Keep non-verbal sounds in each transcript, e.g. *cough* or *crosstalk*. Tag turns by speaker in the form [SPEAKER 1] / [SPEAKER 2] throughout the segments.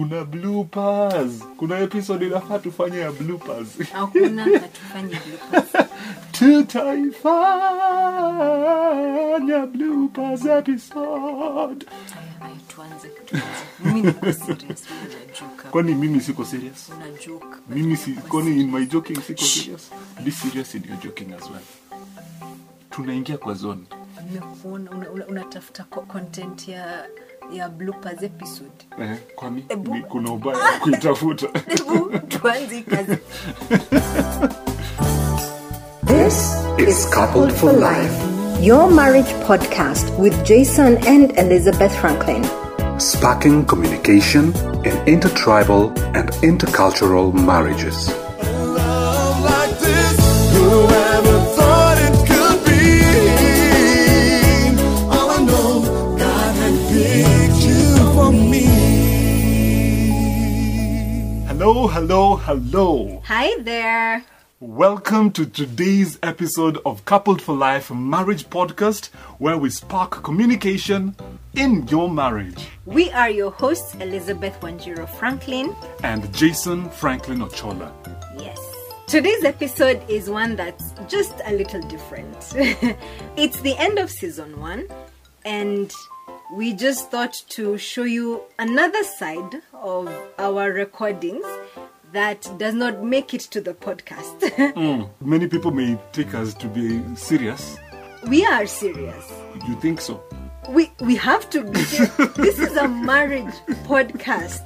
[SPEAKER 1] kuna bloopers. Kuna episode inafaa tufanye ya bloopers.
[SPEAKER 2] Hakuna *laughs* hatufanyi bloopers.
[SPEAKER 1] tutaifanya bloopers episode.
[SPEAKER 2] Haya, tuanze tuanze. Mimi niko serious mimi najuka.
[SPEAKER 1] Kwani mimi siko serious?
[SPEAKER 2] Una
[SPEAKER 1] mimi si kwani in my joking siko serious? Be serious in your joking as well. Tunaingia kwa zone.
[SPEAKER 2] Nimekuona una- una- una content ya ya bloopers episode.
[SPEAKER 1] Eh, kwani
[SPEAKER 2] Ebu-
[SPEAKER 1] kuna ubaya wa kuitafuta? *laughs*
[SPEAKER 2] Hebu tuanze kazi.
[SPEAKER 3] This is Coupled for Life, your marriage podcast with Jason and Elizabeth Franklin.
[SPEAKER 4] sparking communication in intertribal and intercultural marriages.
[SPEAKER 1] Hello
[SPEAKER 2] hi there
[SPEAKER 1] Welcome to today's episode of Coupled for Life Marriage Podcast, where we spark communication in your marriage.
[SPEAKER 2] we are your hosts elizabeth wanjiro franklin
[SPEAKER 1] And Jason Franklin Ochola.
[SPEAKER 2] Yes. Today's episode is one that's just a little different. *laughs* it's the end of season one, and we just thought to show you another side of our recordings that does not make it to the podcast. *laughs* Hmm.
[SPEAKER 1] Many people may take us to be serious.
[SPEAKER 2] we are serious.
[SPEAKER 1] You think so?
[SPEAKER 2] We we have to be *laughs* this is a marriage podcast.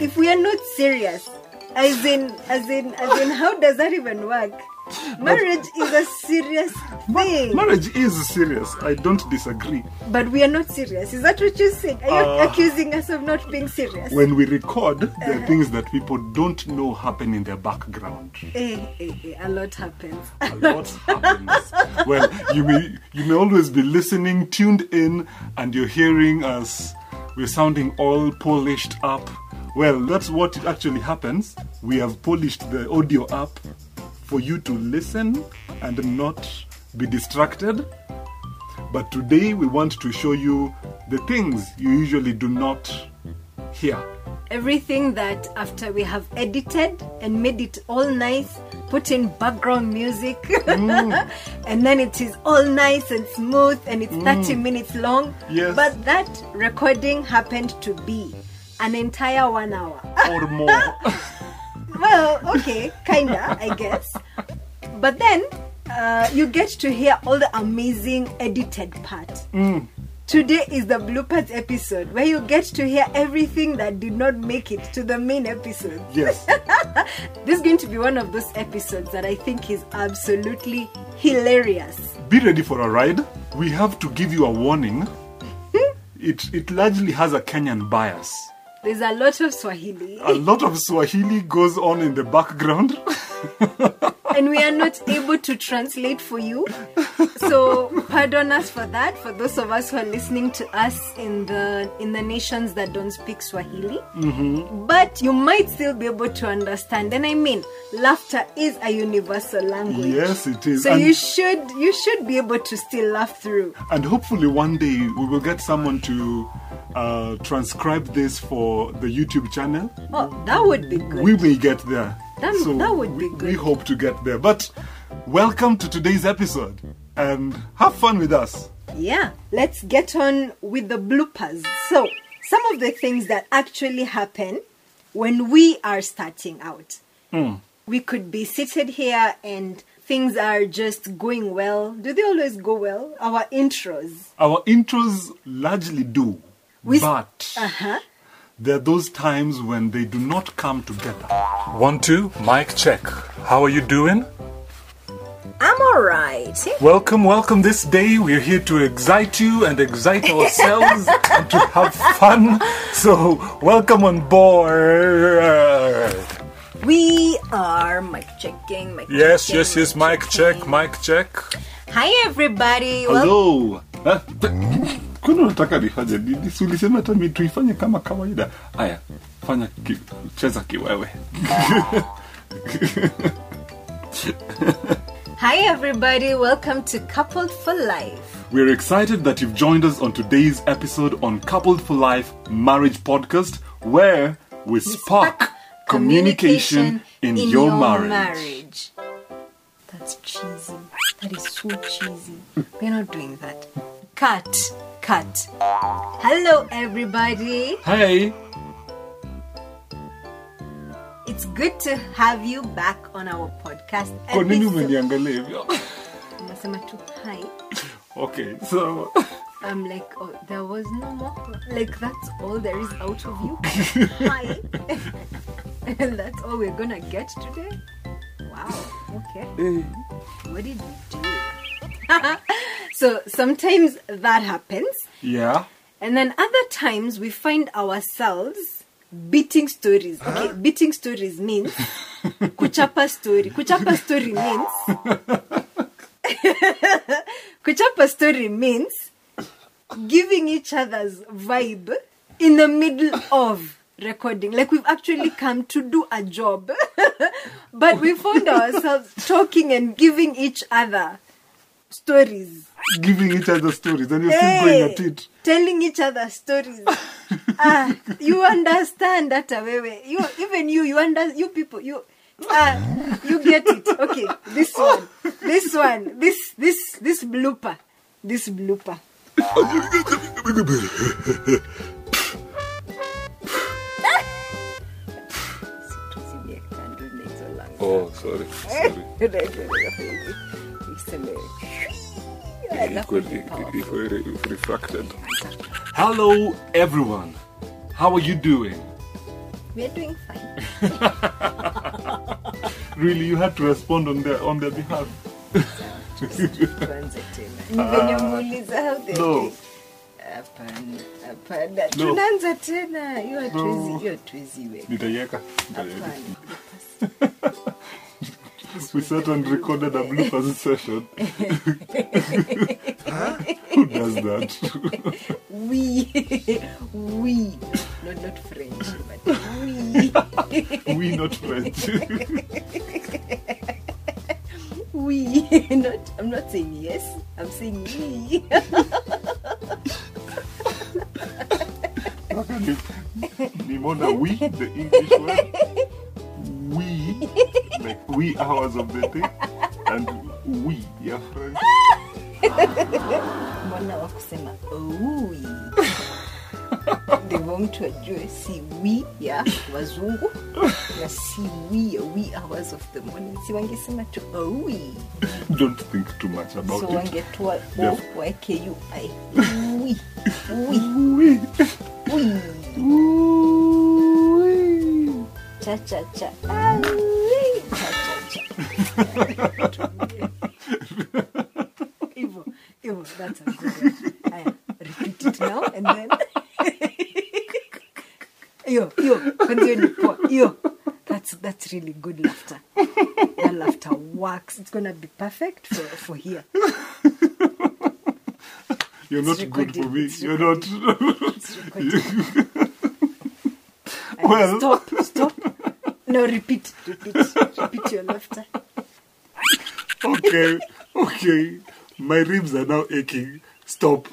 [SPEAKER 2] If we are not serious, as in as in as in how does that even work? *laughs* Marriage is a serious thing.
[SPEAKER 1] Marriage is serious. I don't disagree.
[SPEAKER 2] But we are not serious. Is that what you're saying? Are you
[SPEAKER 1] Uh,
[SPEAKER 2] accusing us of not being serious?
[SPEAKER 1] When we record, there are things that people don't know happen in their background.
[SPEAKER 2] Eh, eh, eh, a lot happens.
[SPEAKER 1] a lot happens. Well, you may you may always be listening, tuned in, and you're hearing us. We're sounding all polished up. Well, that's what actually happens. We have polished the audio up for you to listen and not be distracted. But today we want to show you the things you usually do not hear.
[SPEAKER 2] Everything that after we have edited and made it all nice, put in background music, mm. *laughs* and then it is all nice and smooth and it's 30 mm. minutes long.
[SPEAKER 1] Yes.
[SPEAKER 2] But that recording happened to be an entire one hour.
[SPEAKER 1] Or more. *laughs*
[SPEAKER 2] well, okay, kinda, I guess. But then uh, you get to hear all the amazing edited part. Today is the bloopers episode where you get to hear everything that did not make it to the main episode.
[SPEAKER 1] yes. *laughs*
[SPEAKER 2] This is going to be one of those episodes that I think is absolutely hilarious.
[SPEAKER 1] Be ready for a ride. We have to give you a warning. it it largely has a Kenyan bias.
[SPEAKER 2] There's a lot of Swahili,
[SPEAKER 1] A lot of Swahili goes on in the background. *laughs*
[SPEAKER 2] and we are not able to translate for you. So pardon us for that. For those of us who are listening to us in the in the nations that don't speak Swahili, but you might still be able to understand. And I mean, laughter is a universal language.
[SPEAKER 1] yes, it is.
[SPEAKER 2] So
[SPEAKER 1] and,
[SPEAKER 2] you should you should be able to still laugh through.
[SPEAKER 1] and hopefully one day we will get someone to uh, transcribe this for the YouTube channel.
[SPEAKER 2] Oh, that would be good.
[SPEAKER 1] We may get there.
[SPEAKER 2] That- that would be
[SPEAKER 1] we,
[SPEAKER 2] good.
[SPEAKER 1] We hope to get there. But welcome to today's episode and have fun with us.
[SPEAKER 2] Yeah, let's get on with the bloopers. So, some of the things that actually happen when we are starting out. We could be seated here and things are just going well. Do they always go well? Our intros.
[SPEAKER 1] Our intros largely do.
[SPEAKER 2] We
[SPEAKER 1] but
[SPEAKER 2] Uh huh.
[SPEAKER 1] There are those times when they do not come together.
[SPEAKER 4] One, two, mic check. How are you doing?
[SPEAKER 2] I'm alright.
[SPEAKER 4] Welcome, welcome this day. We're here to excite you and excite *laughs* ourselves and to have fun. So, welcome on board.
[SPEAKER 2] We are mic checking. Mic
[SPEAKER 4] Yes,
[SPEAKER 2] checking,
[SPEAKER 4] yes, yes, mic check, mic check.
[SPEAKER 2] Hi, everybody.
[SPEAKER 1] Hello. Ha? *laughs* Unataka nifanye nini? Si ulisema hata mi tuifanye kama kawaida. Aya, fanya ki, cheza kiwewe. *laughs*
[SPEAKER 2] hi, everybody. Welcome to Coupled for Life.
[SPEAKER 1] We're excited that you've joined us on today's episode on Coupled for Life Marriage Podcast, where we spark communication in your marriage.
[SPEAKER 2] marriage. That's cheesy. That is so cheesy. We're not doing that. Cut. Cut. Hello, everybody.
[SPEAKER 1] Hey,
[SPEAKER 2] It's good to have you back on our podcast.
[SPEAKER 1] kwa nini
[SPEAKER 2] episode-
[SPEAKER 1] umeniangalia hivyo?
[SPEAKER 2] Nasema tu hi.
[SPEAKER 1] Okay, so
[SPEAKER 2] I'm like, oh, there was no more. Like, that's all there is out of you. *laughs* Hi. *laughs* and that's all we're gonna get today. Wow. Okay. Eh. What did we do? *laughs* so sometimes that happens,
[SPEAKER 1] yeah.
[SPEAKER 2] and then other times we find ourselves beating stories. Okay, beating stories means *laughs* kuchapa story. Kuchapa story means *laughs* kuchapa story means giving each other's vibe in the middle of recording. Like we've actually come to do a job, *laughs* but we found ourselves talking and giving each other stories.
[SPEAKER 1] Giving each other stories and you're still going at it.
[SPEAKER 2] telling each other stories. *laughs* ah, you understand that wewe. You even you you under you people you ah you get it. Okay, this one, this one, this this this blooper, this blooper.
[SPEAKER 1] Oh, sorry. Sorry. *laughs* Refracted. Hello, everyone. How are you doing?
[SPEAKER 2] We're doing fine. *laughs*
[SPEAKER 1] Really, you had to respond on their on their behalf.
[SPEAKER 2] Tuanze tena. Ni venye muuliza how they
[SPEAKER 1] No.
[SPEAKER 2] Hapana, hapana.
[SPEAKER 1] No.
[SPEAKER 2] Tunaanza tena. Hiyo hatuwezi, hiyo hatuwezi weka.
[SPEAKER 1] Nitaiweka.
[SPEAKER 2] Hapana.
[SPEAKER 1] We sat and recorded a bloopers session. *laughs* Who does that? *laughs*
[SPEAKER 2] We, we, not not French, but we, *laughs*
[SPEAKER 1] we not French.
[SPEAKER 2] we. Not. I'm not saying yes. I'm saying we.
[SPEAKER 1] Nimona we, the English hours of the thing And we, yeah, friend *laughs*
[SPEAKER 2] Mbona wa kusema oui? *laughs* Ndivyo mtu ajue si we ya wazungu na si we ya wee hours of the morning. Si wangesema tu oui.
[SPEAKER 1] Don't think too much about
[SPEAKER 2] So
[SPEAKER 1] it.
[SPEAKER 2] wangetoa
[SPEAKER 1] Yeah.
[SPEAKER 2] o waeke ui. ui ui
[SPEAKER 1] ui
[SPEAKER 2] ui cha cha cha Ah. Hivyo hivyo that's a good one Aya, repeat it now and then. Kwanza hiyo ni poa that's that's really good laughter. That laughter works. It's gonna be perfect for for here.
[SPEAKER 1] You're not good for me. You're not.
[SPEAKER 2] It's recorded. Aya, *laughs*
[SPEAKER 1] Well-
[SPEAKER 2] stop stop. No repeat repeat. repeat your laughter
[SPEAKER 1] okay, *laughs* okay. My ribs are now aching. Stop.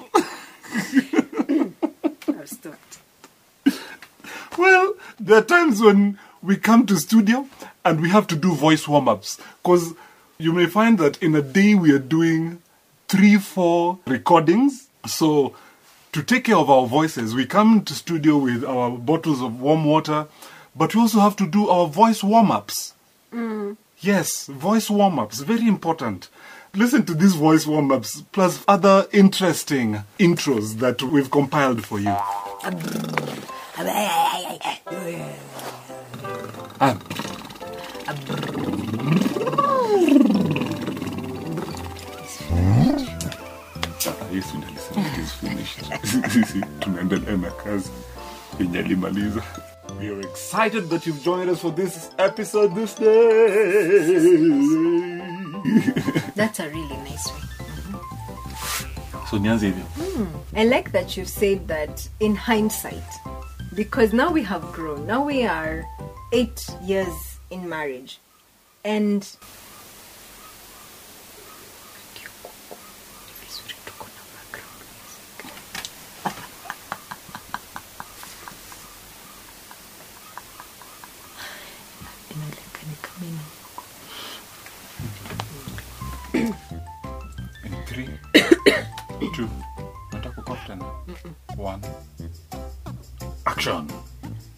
[SPEAKER 2] I've stopped
[SPEAKER 1] Well, there are times when we come to studio and we have to do voice warm ups because you may find that in a day we are doing three, four recordings. So, to take care of our voices, we come to studio with our bottles of warm water, but we also have to do our voice warm ups. Mm. Yes, voice warm ups, very important. Listen to these voice warm ups plus other interesting intros that we've compiled for you. Ah. *laughs* *laughs* *laughs* We are excited that you've joined us for this episode this day.
[SPEAKER 2] that's a really nice way
[SPEAKER 1] so nianze hivyo. Hmm.
[SPEAKER 2] I like that you said that in hindsight, because now we have grown. Now we are eight years in marriage, and
[SPEAKER 1] One. Action.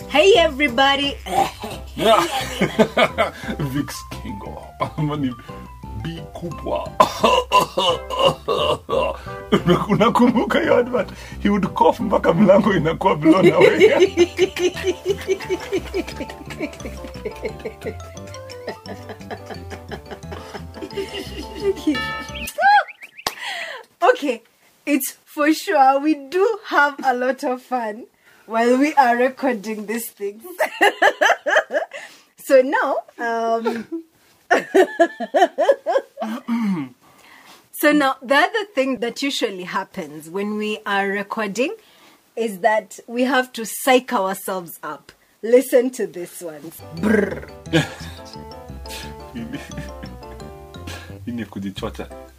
[SPEAKER 2] hey everybody *laughs*
[SPEAKER 1] Yeah. *laughs* Vix Kingo. Ama ni B kubwa. *laughs* Unakumbuka hiyo advert? He would cough mpaka mlango inakuwa blown away.
[SPEAKER 2] Sure we do have a lot of fun while we are recording these things. *laughs* So now um *laughs* so now the other thing that usually happens when we are recording is that we have to psych ourselves up. Listen to this one. *laughs*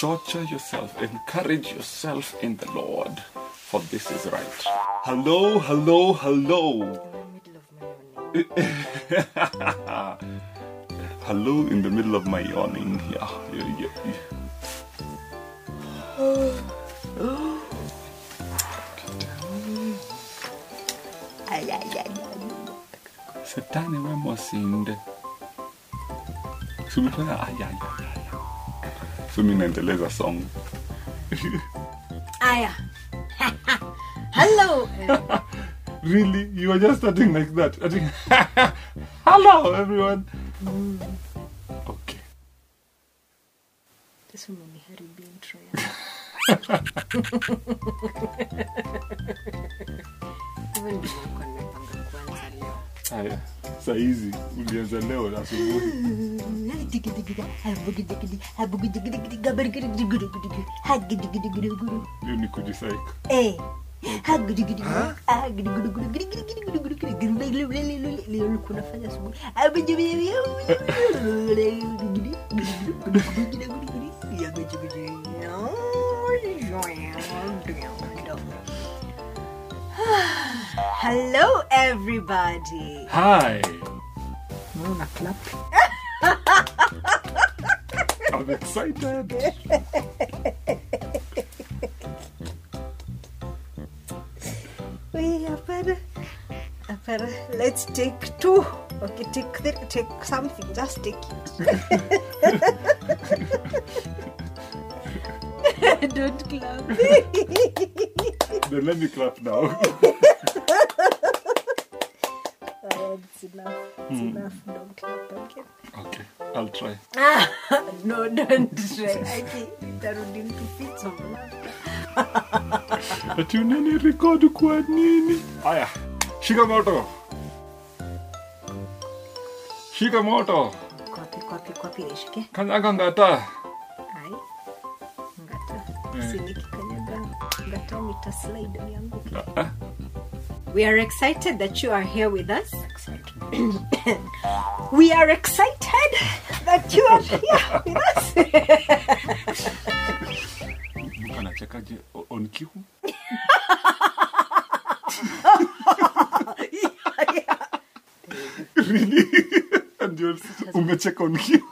[SPEAKER 1] Chocha yourself, encourage yourself in the Lord, for this is right. Hello, hello, hello. *laughs* Hello in the middle of my yawning. Ah, yeah, yeah, yeah. yeah. Setani we mosinde. Sumefanya ayayaya. So mi naendeleza song. *laughs*
[SPEAKER 2] aya *laughs* hello *laughs*
[SPEAKER 1] Really? You were just starting like that? I think, Hello, everyone. Okay.
[SPEAKER 2] This one umeniharibia intro yangu.
[SPEAKER 1] Haya, saa hizi ulianza leo asubuhi. Hiyo ni kujisaika.
[SPEAKER 2] Eh. Leo ulikuwa asubuhi. *sighs* Hello everybody.
[SPEAKER 1] Hi.
[SPEAKER 2] Naona clap. *laughs*
[SPEAKER 1] I'm excited.
[SPEAKER 2] Wait, hapana. Hapana. Let's take two. Okay, take th- take something. Just take it. *laughs* *laughs* Don't clap.
[SPEAKER 1] Then let me clap now.
[SPEAKER 2] Alright, it's enough. It's enough. Don't clap again.
[SPEAKER 1] okay, I'll try.
[SPEAKER 2] no, don't try. Okay, tarudi nikifit some laughter.
[SPEAKER 1] Ati unani record kwa nini? Haya, shika moto. Shika moto.
[SPEAKER 2] Kwapi, kwapi, kwapi nishike?
[SPEAKER 1] Kanyaga *laughs*
[SPEAKER 2] We are excited that you are here with us. *coughs* we are excited that you are here with us.
[SPEAKER 1] Anachekaje on cue? *laughs* *laughs* Really? And you're umecheka on cue?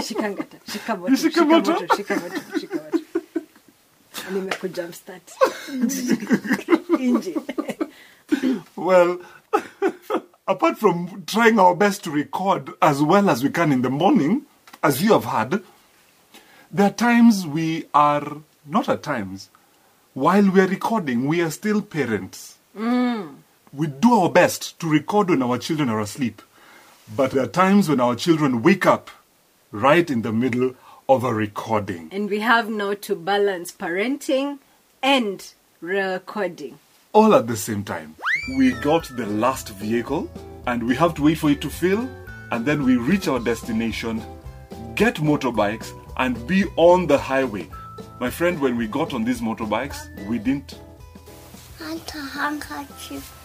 [SPEAKER 2] Shika shika moto.
[SPEAKER 1] moto,
[SPEAKER 2] shika moto, shika moto. Nimeku jumpstart. Nje. *laughs*
[SPEAKER 1] Well, apart from trying our best to record as well as we can in the morning, as you have had, there are times we are, not at times, while we are recording, we are still parents. Mm. We do our best to record when our children are asleep. But there are times when our children wake up right in the middle of a recording.
[SPEAKER 2] And we have now to balance parenting and recording.
[SPEAKER 1] all at the same time. We got the last vehicle and we have to wait for it to fill, and then we reach our destination, get motorbikes, and be on the highway. My friend, when we got on these motorbikes, we didn't.
[SPEAKER 5] And a handkerchief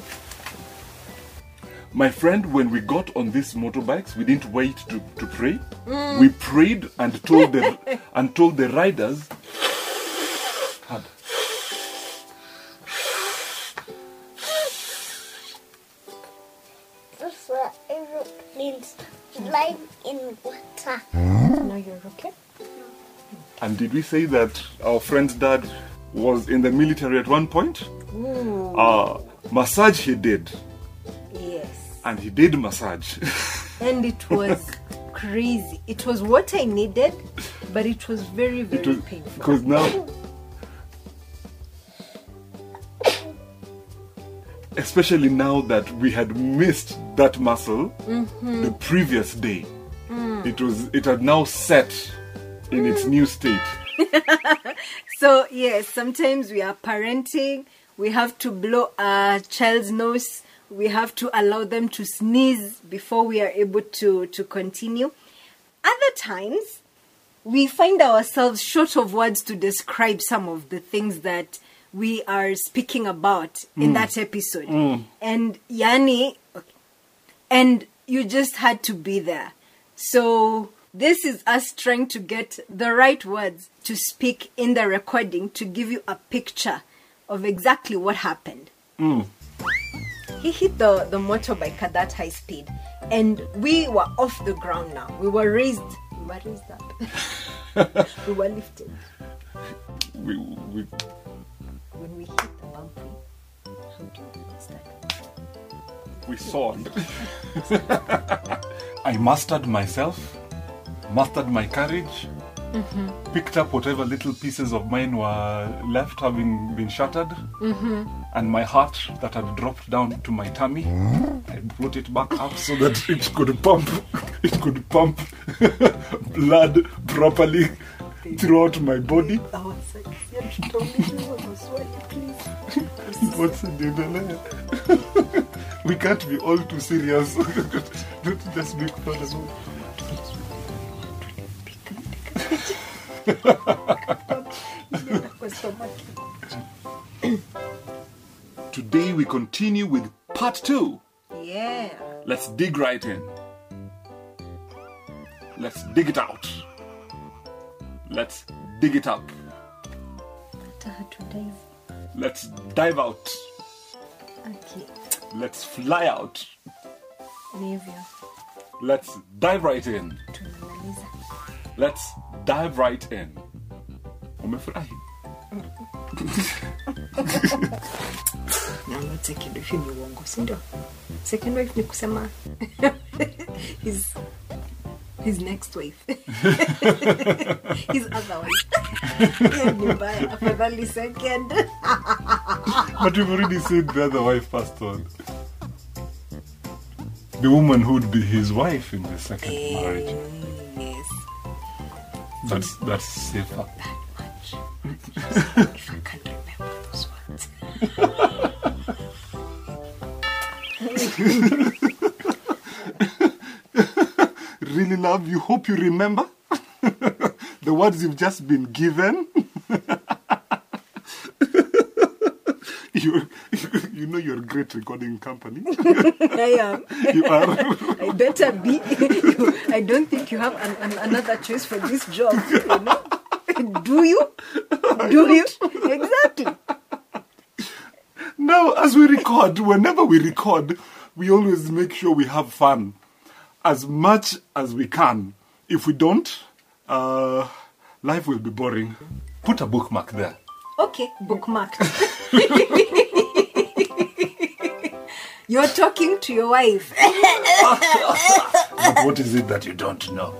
[SPEAKER 1] my friend, when we got on these motorbikes, we didn't wait to, to pray. Mm. We prayed and told the *laughs* and told the riders hard.
[SPEAKER 5] In water.
[SPEAKER 2] Now you're okay.
[SPEAKER 1] And did we say that our friend's dad was in the military at one point? Mm. Uh, massage he did. And he did massage. *laughs*
[SPEAKER 2] And it was crazy. It was what I needed, but it was very, very
[SPEAKER 1] was-
[SPEAKER 2] painful.
[SPEAKER 1] Because now, especially now that we had missed that muscle
[SPEAKER 2] Mm-hmm.
[SPEAKER 1] the previous day,
[SPEAKER 2] Mm.
[SPEAKER 1] it was it had now set in its new state. *laughs*
[SPEAKER 2] So yes, sometimes we are parenting. We have to blow a child's nose. We have to allow them to sneeze before we are able to to continue. Other times, we find ourselves short of words to describe some of the things that we are speaking about in mm. that episode. Mm. And Yani, and you just had to be there. So this is us trying to get the right words to speak in the recording to give you a picture of exactly what happened. Mm. He hit the, the motorbike at that high speed, and we were off the ground now. We were raised. We were raised up. *laughs* we were lifted.
[SPEAKER 1] We, we,
[SPEAKER 2] When we hit the bumpy, how do you understand?
[SPEAKER 1] we soared. *laughs* I mastered myself, mastered my courage, Mm-hmm. picked up whatever little pieces of mine were left, having been shattered, and my heart that had dropped down to my tummy. I brought it back up so that it could pump, *laughs* it could pump *laughs* blood properly throughout my body.
[SPEAKER 2] I was like, "Yeah, tutamini maswali, please." *laughs*
[SPEAKER 1] What's we can't be all too serious. Don't just make fun of it. *laughs* Today we continue with part two.
[SPEAKER 2] Yeah.
[SPEAKER 1] Let's dig right in. Let's dig it out. Let's dig it up. Let's dive out.
[SPEAKER 2] Okay.
[SPEAKER 1] Let's fly out. Let's dive right in. Let's dive right in. Umefurahi?
[SPEAKER 2] No, not second wife ni uongo, si ndio? Second wife ni kusema *laughs* his his next wife. *laughs* his other wife. Ni mbaya. Afadhali second. *laughs*
[SPEAKER 1] But you've already said the other wife passed on. The woman who'd be his wife in the second marriage.
[SPEAKER 2] Yes.
[SPEAKER 1] That's that's safer.
[SPEAKER 2] That much. if I can remember those words. *laughs*
[SPEAKER 1] Really love you. Hope you remember *laughs* the words you've just been given. you, you know you're a great recording company. *laughs*
[SPEAKER 2] I am.
[SPEAKER 1] you are.
[SPEAKER 2] I better be. *laughs* I don't think you have an, an, another choice for this job. You know? *laughs* Do you? Do you? Exactly.
[SPEAKER 1] Now, as we record, whenever we record, we always make sure we have fun as much as we can. If we don't, uh, life will be boring. Put a bookmark there.
[SPEAKER 2] Okay, bookmarked. You're talking to your wife.
[SPEAKER 1] But *laughs* what is it that you don't know?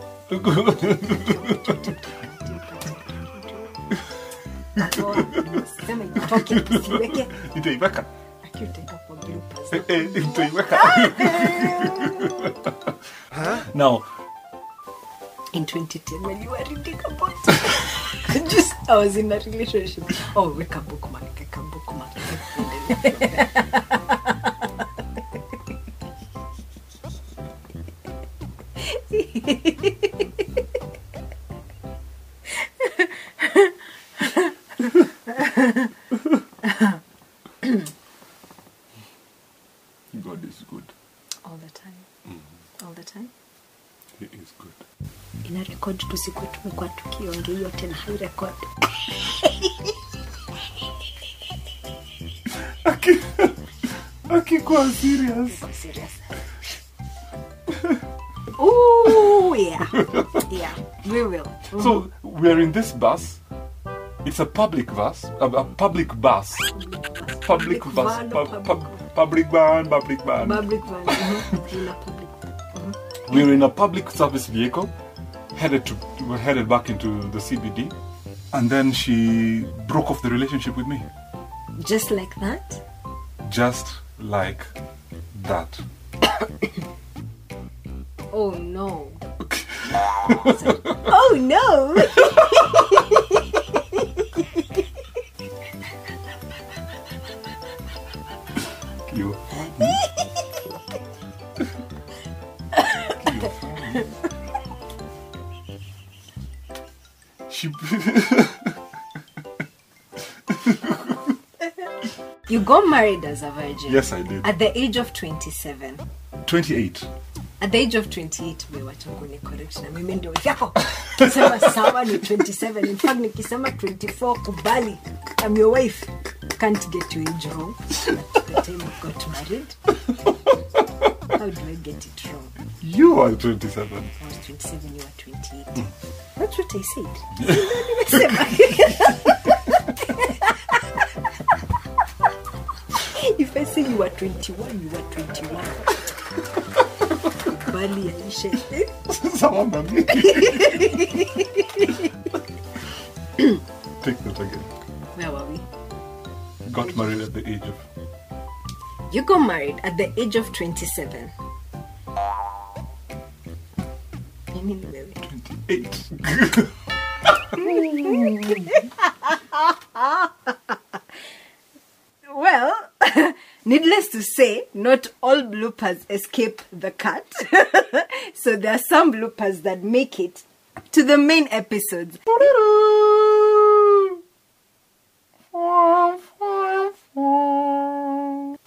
[SPEAKER 2] Sema you're talking tusiweke.
[SPEAKER 1] Itaiweka.
[SPEAKER 2] Aki utaenda kwa bloopers.
[SPEAKER 1] Eh, eh, itaiweka. Now,
[SPEAKER 2] In 2010 when you were reading about *laughs* Just I was in a relationship. Oh, weka bookmark, weka bookmark. Tusikuwa tumekuwa tukiongea hiyo tena hai record
[SPEAKER 1] Akikuwa serious.
[SPEAKER 2] serious Ooh. Yeah. Yeah. We will.
[SPEAKER 1] So we're in this bus. It's a public bus. A, a public bus. Public
[SPEAKER 2] Public
[SPEAKER 1] bus.
[SPEAKER 2] van,
[SPEAKER 1] Pub-
[SPEAKER 2] public
[SPEAKER 1] pub- public van. Public van.
[SPEAKER 2] Public van. Mhm. In a public
[SPEAKER 1] in a public service vehicle, headed to we're headed back into the CBD, and then she broke off the relationship with me,
[SPEAKER 2] Just like that?
[SPEAKER 1] just like that.
[SPEAKER 2] Oh no. *laughs* oh no! *laughs* got married as a virgin.
[SPEAKER 1] yes, I did.
[SPEAKER 2] At the age of 27.
[SPEAKER 1] 28.
[SPEAKER 2] At the age of 28 we wacha kuni correct na mimi ndio yako. Kisema sawa ni 27. In fact nikisema 24 kubali. I'm your wife. Can't get your age wrong. At the time we got married. How do I get it wrong?
[SPEAKER 1] You are 27.
[SPEAKER 2] I was 27, you are 28.
[SPEAKER 1] Hmm.
[SPEAKER 2] That's what I said. *laughs* 21, you were 21. *laughs* Bali yaishe.
[SPEAKER 1] Sawa, mami. Take that again.
[SPEAKER 2] Where were we?
[SPEAKER 1] Got married at the age of.
[SPEAKER 2] You got married at the age of 27. I mean, wewe.
[SPEAKER 1] 28. *laughs* *laughs*
[SPEAKER 2] Well, needless to say, not all bloopers escape the cut. *laughs* so there are some bloopers that make it to the main episodes.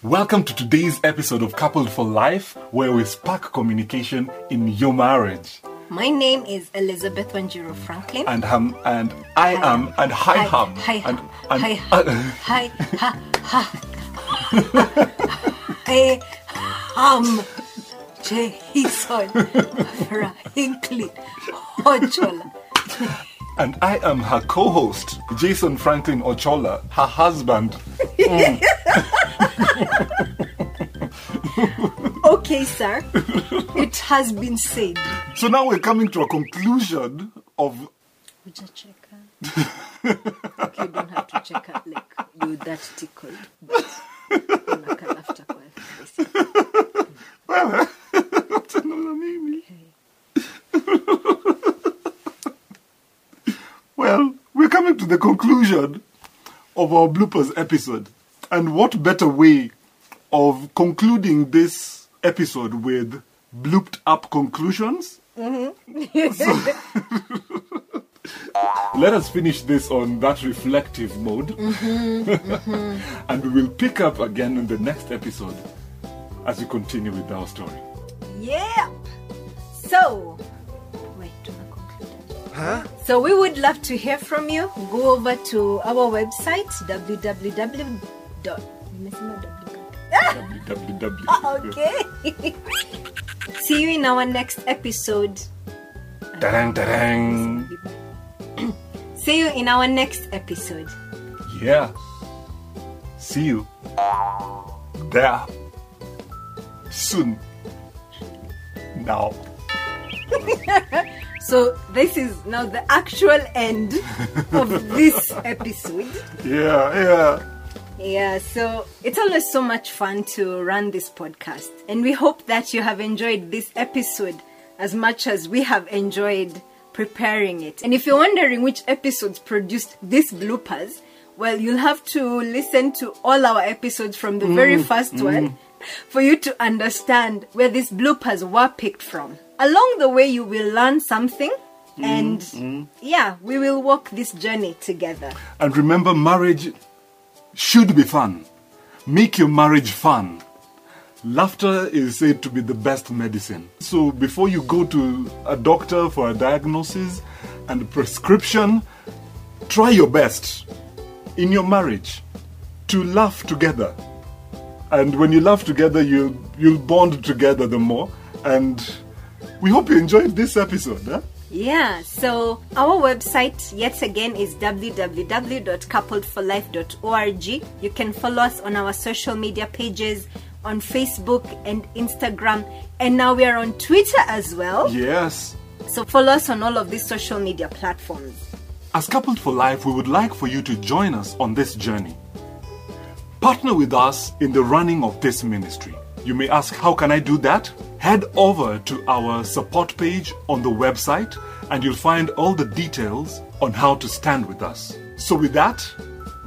[SPEAKER 1] Welcome to today's episode of Coupled for Life, where we spark communication in your marriage.
[SPEAKER 2] My name is Elizabeth Wanjiro Franklin.
[SPEAKER 1] And um, and I am and hi hum
[SPEAKER 2] Hi,
[SPEAKER 1] and
[SPEAKER 2] hi,
[SPEAKER 1] and
[SPEAKER 2] hi,
[SPEAKER 1] uh,
[SPEAKER 2] hi, ha, ha. *laughs* I am Jason Franklin Ochola.
[SPEAKER 1] and I am her co-host, Jason Franklin Ochola, her husband. *laughs*
[SPEAKER 2] Okay, sir. It has been said.
[SPEAKER 1] So now we're coming to a conclusion of
[SPEAKER 2] Hujacheka. okay, you don't have to check out like you that tickled. But unakaa laughter kwa face.
[SPEAKER 1] Well, we're coming to the conclusion of our bloopers episode. And what better way of concluding this episode with blooped up conclusions? *laughs* So- *laughs* let us finish this on that reflective mode. Mm-hmm, mm-hmm. *laughs* and we will pick up again in the next episode as we continue with our story.
[SPEAKER 2] Yeah. So, wait, tuna conclude aje? So we would love to hear from you. Go over to our website www. www.
[SPEAKER 1] www.
[SPEAKER 2] Okay. *laughs* See you in our next episode.
[SPEAKER 1] Tarang, tarang.
[SPEAKER 2] See you in our next episode.
[SPEAKER 1] Yeah. See you there soon. Now. *laughs*
[SPEAKER 2] So this is now the actual end of this episode.
[SPEAKER 1] Yeah, yeah.
[SPEAKER 2] Yeah, so it's always so much fun to run this podcast. And we hope that you have enjoyed this episode as much as we have enjoyed preparing it. And if you're wondering which episodes produced these bloopers, well, you'll have to listen to all our episodes from the very mm, first mm. one for you to understand where these bloopers were picked from. Along the way, you will learn something. Mm, and yeah, we will walk this journey together.
[SPEAKER 1] And remember, marriage should be fun. Make your marriage fun. Laughter is said to be the best medicine. So before you go to a doctor for a diagnosis and a prescription, try your best in your marriage to laugh together. And when you laugh together, you'll, you'll bond together the more. And We hope you enjoyed this episode. Huh?
[SPEAKER 2] Yeah, so our website yet again is www.coupledforlife.org. You can follow us on our social media pages on Facebook and Instagram, and now we are on Twitter as well.
[SPEAKER 1] Yes.
[SPEAKER 2] So follow us on all of these social media platforms.
[SPEAKER 1] As Coupled for Life, we would like for you to join us on this journey. Partner with us in the running of this ministry. You may ask, how can I do that? Head over to our support page on the website and you'll find all the details on how to stand with us. So, with that,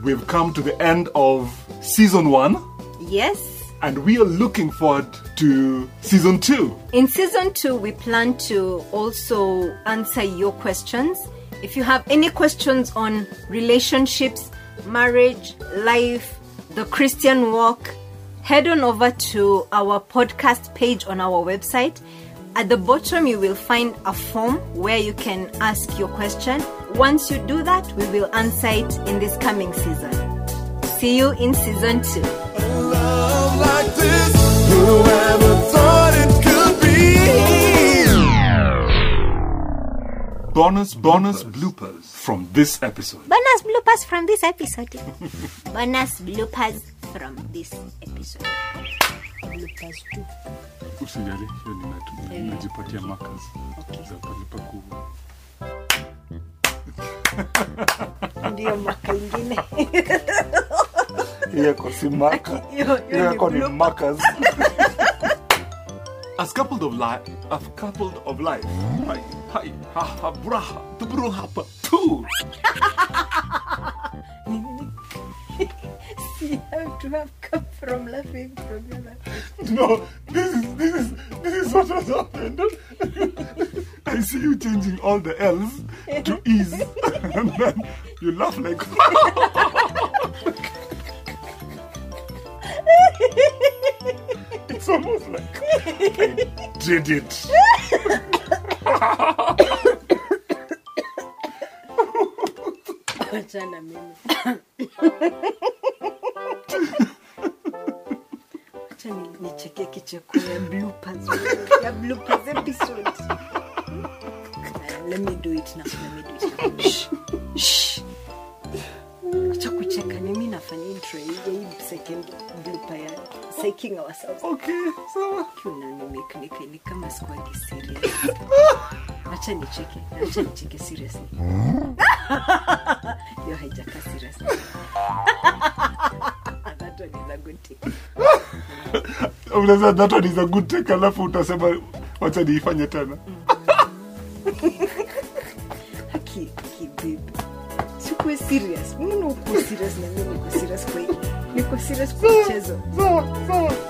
[SPEAKER 1] we've come to the end of season one
[SPEAKER 2] Yes.
[SPEAKER 1] And we are looking forward to season two.
[SPEAKER 2] In season two, we plan to also answer your questions. If you have any questions on relationships, marriage, life, the Christian walk, head on over to our podcast page on our website. At the bottom, you will find a form where you can ask your question. Once you do that, we will answer it in this coming season. See you in season two.
[SPEAKER 1] Bonus, bonus bloopers from this episode.
[SPEAKER 2] Bonus bloopers from this episode. *laughs* Bonus bloopers from this episode. Bloopers too.
[SPEAKER 1] Usijali, hiyo ninatu- ninajipatia markers za palipa ku
[SPEAKER 2] Ndio mwaka ingine. *laughs*
[SPEAKER 1] hiyo yako si marker.
[SPEAKER 2] Hiyo- hiyo
[SPEAKER 1] Hiyo yako
[SPEAKER 2] ni
[SPEAKER 1] ni
[SPEAKER 2] blooper.
[SPEAKER 1] markers. *laughs* As coupled of life, as coupled of life. Hi, hi, ha, ha, braha, tubru hapa, tu.
[SPEAKER 2] You have to have come from laughing from your laughing.
[SPEAKER 1] No, this is this is this is what has happened. *laughs* I see you changing all the L's to E's, *laughs* and then you laugh like. It's almost like I did it.
[SPEAKER 2] Let me do it now. Let me do it now. Psyching ourselves.
[SPEAKER 1] Okay, so
[SPEAKER 2] unanimeknika ni kama sikuagi serious acha nicheke acha nicheke seriously. Hiyo haijaka seriously. That one is a good take.
[SPEAKER 1] Unaweza that one is a good take, alafu utasema wacha niifanye tena.
[SPEAKER 2] haki haki babe. Sikuwe serious. Mimi uko serious na mimi niko serious kwa Mi così spacceso.
[SPEAKER 1] Boh, boh.